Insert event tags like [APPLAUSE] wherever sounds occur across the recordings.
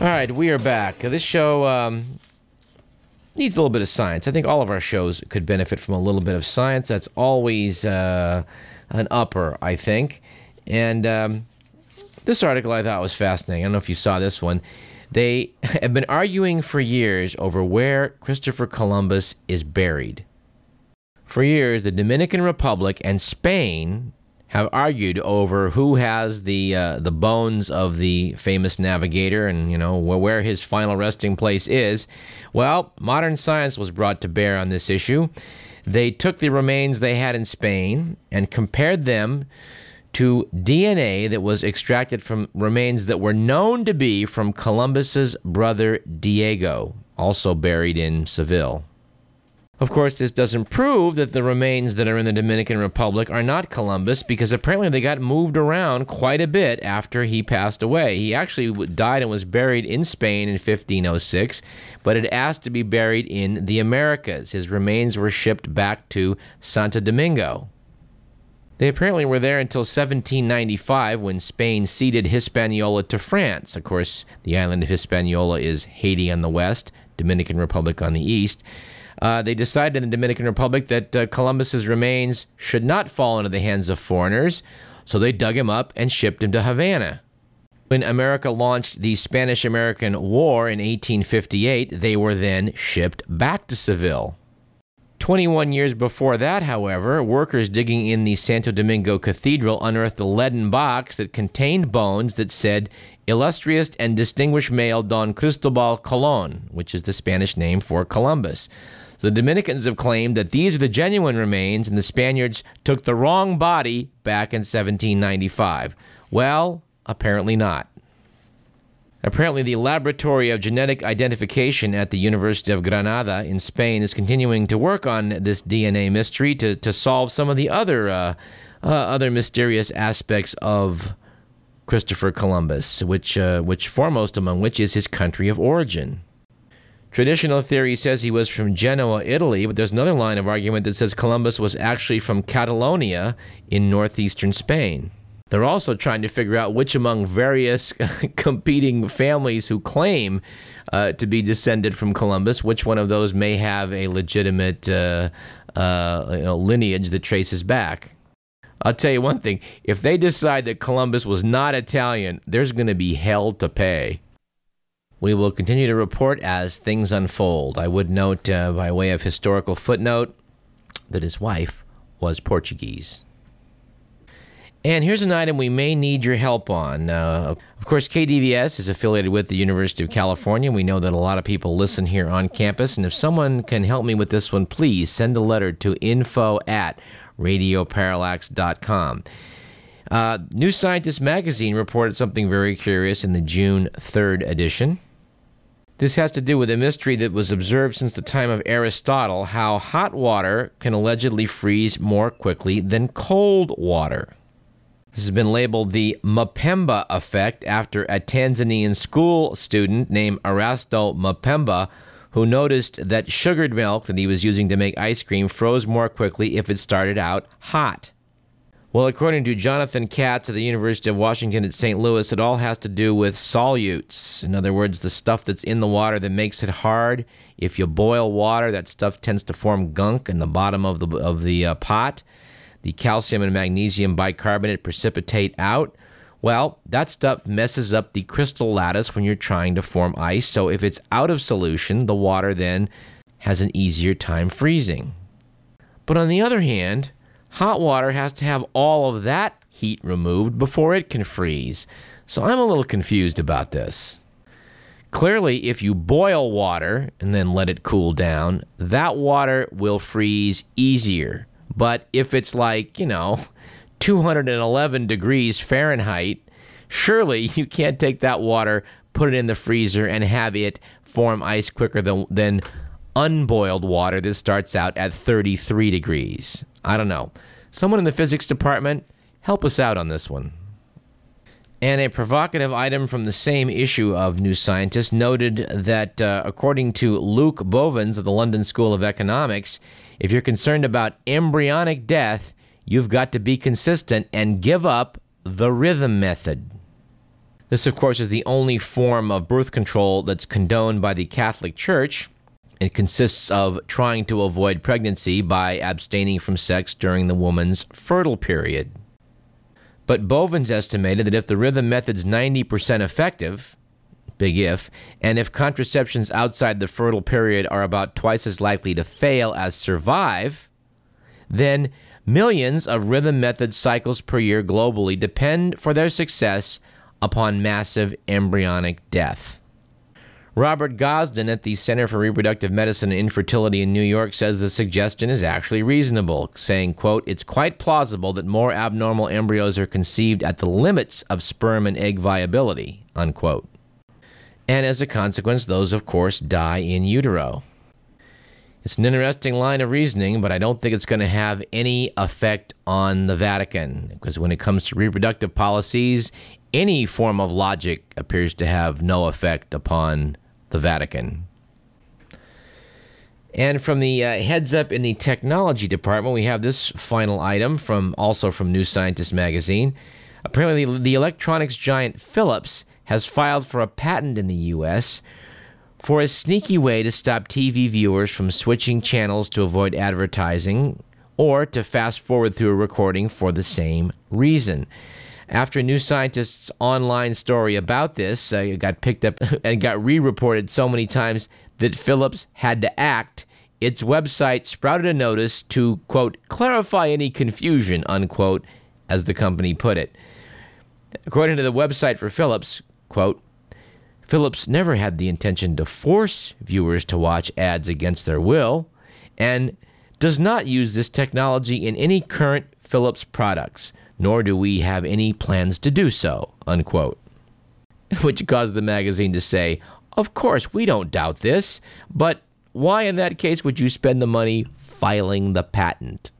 All right, we are back. This show um, needs a little bit of science. I think all of our shows could benefit from a little bit of science. That's always uh, an upper, I think. And um, this article I thought was fascinating. I don't know if you saw this one. They [LAUGHS] have been arguing for years over where Christopher Columbus is buried. For years, the Dominican Republic and Spain have argued over who has the uh, the bones of the famous navigator and you know where, where his final resting place is. Well, modern science was brought to bear on this issue. They took the remains they had in Spain and compared them to DNA that was extracted from remains that were known to be from Columbus's brother Diego, also buried in Seville. Of course, this doesn't prove that the remains that are in the Dominican Republic are not Columbus because apparently they got moved around quite a bit after he passed away. He actually died and was buried in Spain in 1506, but had asked to be buried in the Americas. His remains were shipped back to Santo Domingo. They apparently were there until 1795 when Spain ceded Hispaniola to France. Of course, the island of Hispaniola is Haiti on the west, Dominican Republic on the east. Uh, they decided in the Dominican Republic that uh, Columbus's remains should not fall into the hands of foreigners, so they dug him up and shipped him to Havana. When America launched the Spanish American War in 1858, they were then shipped back to Seville. 21 years before that, however, workers digging in the Santo Domingo Cathedral unearthed a leaden box that contained bones that said illustrious and distinguished male Don Cristobal Colon, which is the Spanish name for Columbus. The Dominicans have claimed that these are the genuine remains and the Spaniards took the wrong body back in 1795. Well, apparently not. Apparently, the Laboratory of Genetic Identification at the University of Granada in Spain is continuing to work on this DNA mystery to, to solve some of the other uh, uh, other mysterious aspects of Christopher Columbus, which uh, which foremost among which is his country of origin. Traditional theory says he was from Genoa, Italy, but there's another line of argument that says Columbus was actually from Catalonia in northeastern Spain. They're also trying to figure out which among various [LAUGHS] competing families who claim uh, to be descended from Columbus, which one of those may have a legitimate uh, uh, you know, lineage that traces back. I'll tell you one thing if they decide that Columbus was not Italian, there's going to be hell to pay. We will continue to report as things unfold. I would note, uh, by way of historical footnote, that his wife was Portuguese. And here's an item we may need your help on. Uh, of course, KDVS is affiliated with the University of California. We know that a lot of people listen here on campus. And if someone can help me with this one, please send a letter to info at radioparallax.com. Uh, New Scientist magazine reported something very curious in the June 3rd edition. This has to do with a mystery that was observed since the time of Aristotle how hot water can allegedly freeze more quickly than cold water. This has been labeled the Mpemba effect after a Tanzanian school student named Erasto Mpemba who noticed that sugared milk that he was using to make ice cream froze more quickly if it started out hot. Well, according to Jonathan Katz at the University of Washington at St. Louis, it all has to do with solutes. In other words, the stuff that's in the water that makes it hard. If you boil water, that stuff tends to form gunk in the bottom of the of the uh, pot. The calcium and magnesium bicarbonate precipitate out. Well, that stuff messes up the crystal lattice when you're trying to form ice. So if it's out of solution, the water then has an easier time freezing. But on the other hand, hot water has to have all of that heat removed before it can freeze. So I'm a little confused about this. Clearly, if you boil water and then let it cool down, that water will freeze easier. But if it's like, you know, [LAUGHS] 211 degrees Fahrenheit, surely [LAUGHS] you can't take that water, put it in the freezer, and have it form ice quicker than, than unboiled water that starts out at 33 degrees. I don't know. Someone in the physics department, help us out on this one. And a provocative item from the same issue of New Scientist noted that, uh, according to Luke Bovens of the London School of Economics, if you're concerned about embryonic death, you've got to be consistent and give up the rhythm method. This, of course, is the only form of birth control that's condoned by the Catholic Church. It consists of trying to avoid pregnancy by abstaining from sex during the woman's fertile period. But Bovens estimated that if the rhythm method's 90% effective, big if, and if contraceptions outside the fertile period are about twice as likely to fail as survive, then millions of rhythm method cycles per year globally depend for their success upon massive embryonic death. Robert Gosden at the Center for Reproductive Medicine and Infertility in New York says the suggestion is actually reasonable, saying, quote, "It's quite plausible that more abnormal embryos are conceived at the limits of sperm and egg viability." Unquote. And as a consequence, those of course die in utero. It's an interesting line of reasoning, but I don't think it's going to have any effect on the Vatican because when it comes to reproductive policies, any form of logic appears to have no effect upon the Vatican. And from the uh, heads up in the technology department, we have this final item from also from New Scientist magazine. Apparently, the electronics giant Philips has filed for a patent in the U.S. for a sneaky way to stop TV viewers from switching channels to avoid advertising or to fast forward through a recording for the same reason. After New Scientist's online story about this uh, got picked up [LAUGHS] and got re reported so many times that Philips had to act, its website sprouted a notice to, quote, clarify any confusion, unquote, as the company put it. According to the website for Philips, quote, Philips never had the intention to force viewers to watch ads against their will and does not use this technology in any current Philips products nor do we have any plans to do so, unquote. [LAUGHS] Which caused the magazine to say, Of course, we don't doubt this, but why in that case would you spend the money filing the patent?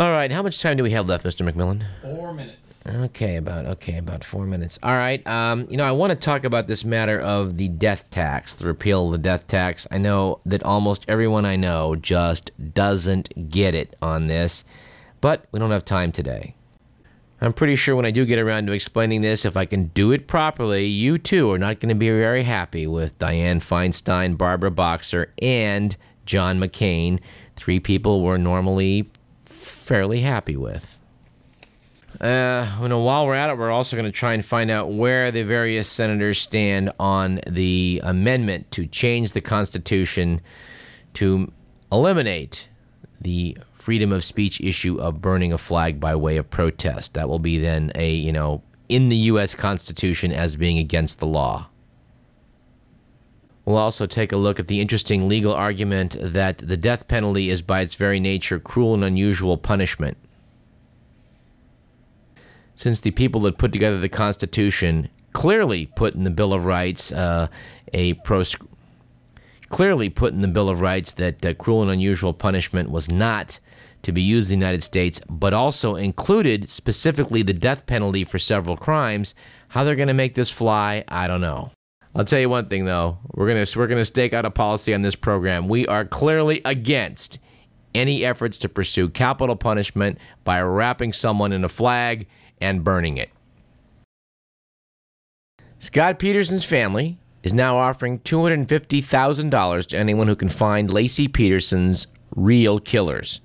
All right, how much time do we have left, Mr. McMillan? Four minutes. Okay, about okay, about four minutes. All right. Um, you know, I want to talk about this matter of the death tax, the repeal of the death tax. I know that almost everyone I know just doesn't get it on this, but we don't have time today. I'm pretty sure when I do get around to explaining this, if I can do it properly, you too are not going to be very happy with Dianne Feinstein, Barbara Boxer, and John McCain, three people we're normally fairly happy with. Uh, you know, while we're at it, we're also going to try and find out where the various senators stand on the amendment to change the Constitution to eliminate the freedom of speech issue of burning a flag by way of protest. That will be then a, you know, in the U.S. Constitution as being against the law. We'll also take a look at the interesting legal argument that the death penalty is by its very nature cruel and unusual punishment. Since the people that put together the Constitution clearly put in the Bill of Rights uh, a pros- clearly put in the Bill of Rights that uh, cruel and unusual punishment was not to be used in the United States, but also included specifically the death penalty for several crimes. How they're going to make this fly, I don't know. I'll tell you one thing though, we're to we're to stake out a policy on this program. We are clearly against any efforts to pursue capital punishment by wrapping someone in a flag and burning it. Scott Peterson's family is now offering $250,000 to anyone who can find Laci Peterson's real killers.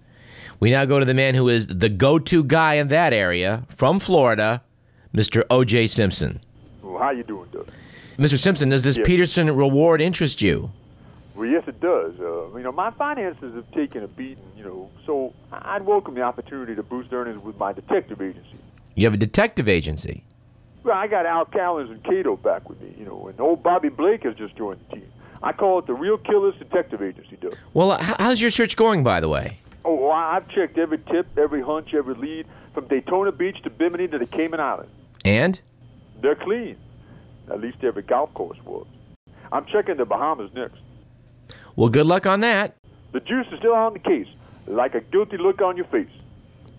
We now go to the man who is the go to guy in that area from Florida, Mr. O.J. Simpson. Well, how you doing, Doug? Mr. Simpson, does this Yes. Peterson reward interest you? Well, yes, it does. Uh, you know, my finances have taken a beating, you know, so I'd welcome the opportunity to boost earnings with my detective agency. You have a detective agency. Well, I got Al Cowlings and Kato back with me, you know, and old Bobby Blake has just joined the team. I call it the Real Killers Detective Agency, Doug. Well, how's your search going, by the way? Oh, I've checked every tip, every hunch, every lead, from Daytona Beach to Bimini to the Cayman Islands. And? They're clean. At least every golf course was. I'm checking the Bahamas next. Well, good luck on that. The juice is still on the case, like a guilty look on your face.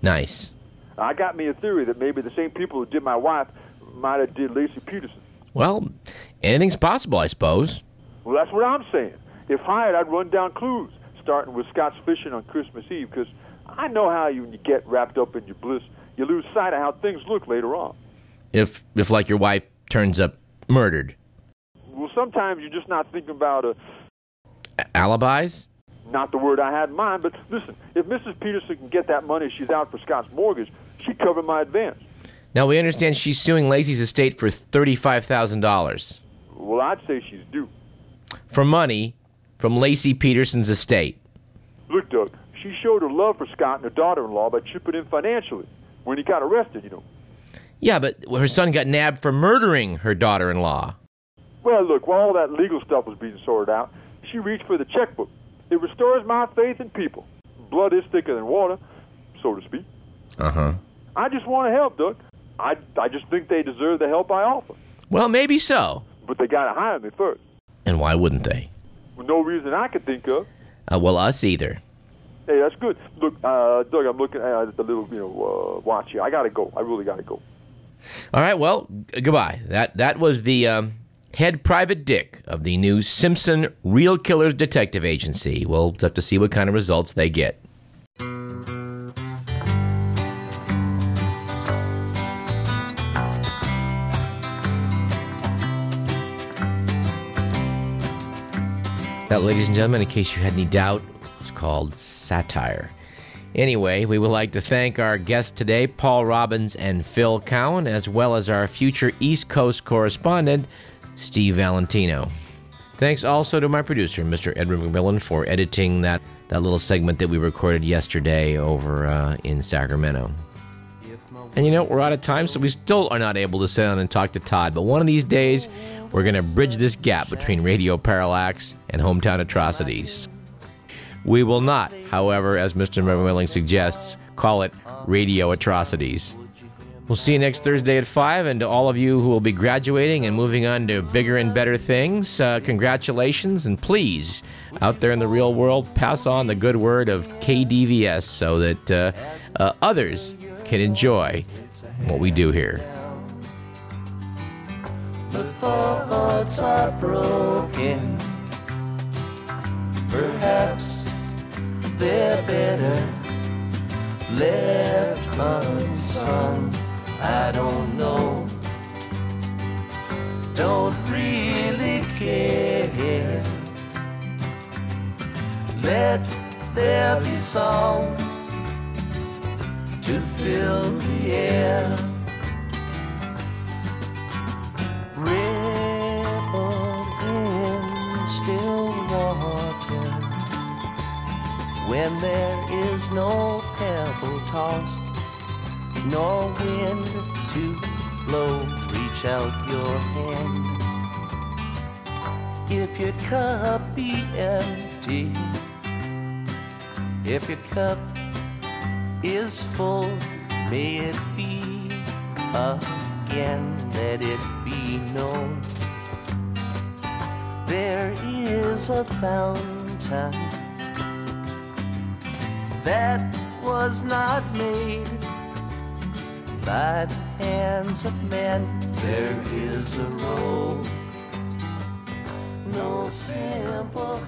Nice. I got me a theory that maybe the same people who did my wife might have did Laci Peterson. Well, anything's possible, I suppose. Well, that's what I'm saying. If hired, I'd run down clues, starting with Scott's fishing on Christmas Eve, because I know how you, when you get wrapped up in your bliss, you lose sight of how things look later on. If, if like your wife turns up murdered, Well, sometimes you're just not thinking about a, A- alibis. not the word I had in mind, but listen, if Mrs. Peterson can get that money she's out for Scott's mortgage, she covered my advance. Now we understand she's suing Laci's estate for thirty-five thousand dollars Well, I'd say she's due. for money from Laci Peterson's estate. Look, Doug, she showed her love for Scott and her daughter-in-law by chipping in financially when he got arrested, you know. Yeah, but her son got nabbed for murdering her daughter-in-law. Well, look, while all that legal stuff was being sorted out, she reached for the checkbook. It restores my faith in people. Blood is thicker than water, so to speak. Uh huh. I just want to help, Doug. I, I just think they deserve the help I offer. Well, maybe so. But they got to hire me first. And why wouldn't they? With no reason I could think of. Uh, well, us either. Hey, that's good. Look, uh, Doug, I'm looking at the little, you know, uh, watch here. I got to go. I really got to go. All right. Well, g- goodbye. That that was the um, head private dick of the new Simpson Real Killers Detective Agency. We'll have to see what kind of results they get. That, ladies and gentlemen, in case you had any doubt, was called satire. Anyway, we would like to thank our guests today, Paul Robbins and Phil Cowan, as well as our future East Coast correspondent, Steve Valentino. Thanks also to my producer, Mr. Edward McMillan, for editing that, that little segment that we recorded yesterday over uh, in Sacramento. And you know, we're out of time, so we still are not able to sit down and talk to Todd. But one of these days, we're going to bridge this gap between Radio Parallax and Hometown Atrocities. We will not, however, as Mr. McMillan suggests, call it Radio Atrocities. We'll see you next Thursday at 5, and to all of you who will be graduating and moving on to bigger and better things, uh, congratulations, and please, out there in the real world, pass on the good word of KDVS so that uh, uh, others can enjoy what we do here. The thoughts are broken. Perhaps they're better left unsung. I don't know. Don't really care. Let there be songs to fill the air. When there is no pebble tossed, nor wind to blow. Reach out your hand. If your cup be empty, if your cup is full, may it be again, let it be known. There is a fountain that was not made by the hands of men. There is a road, no simple.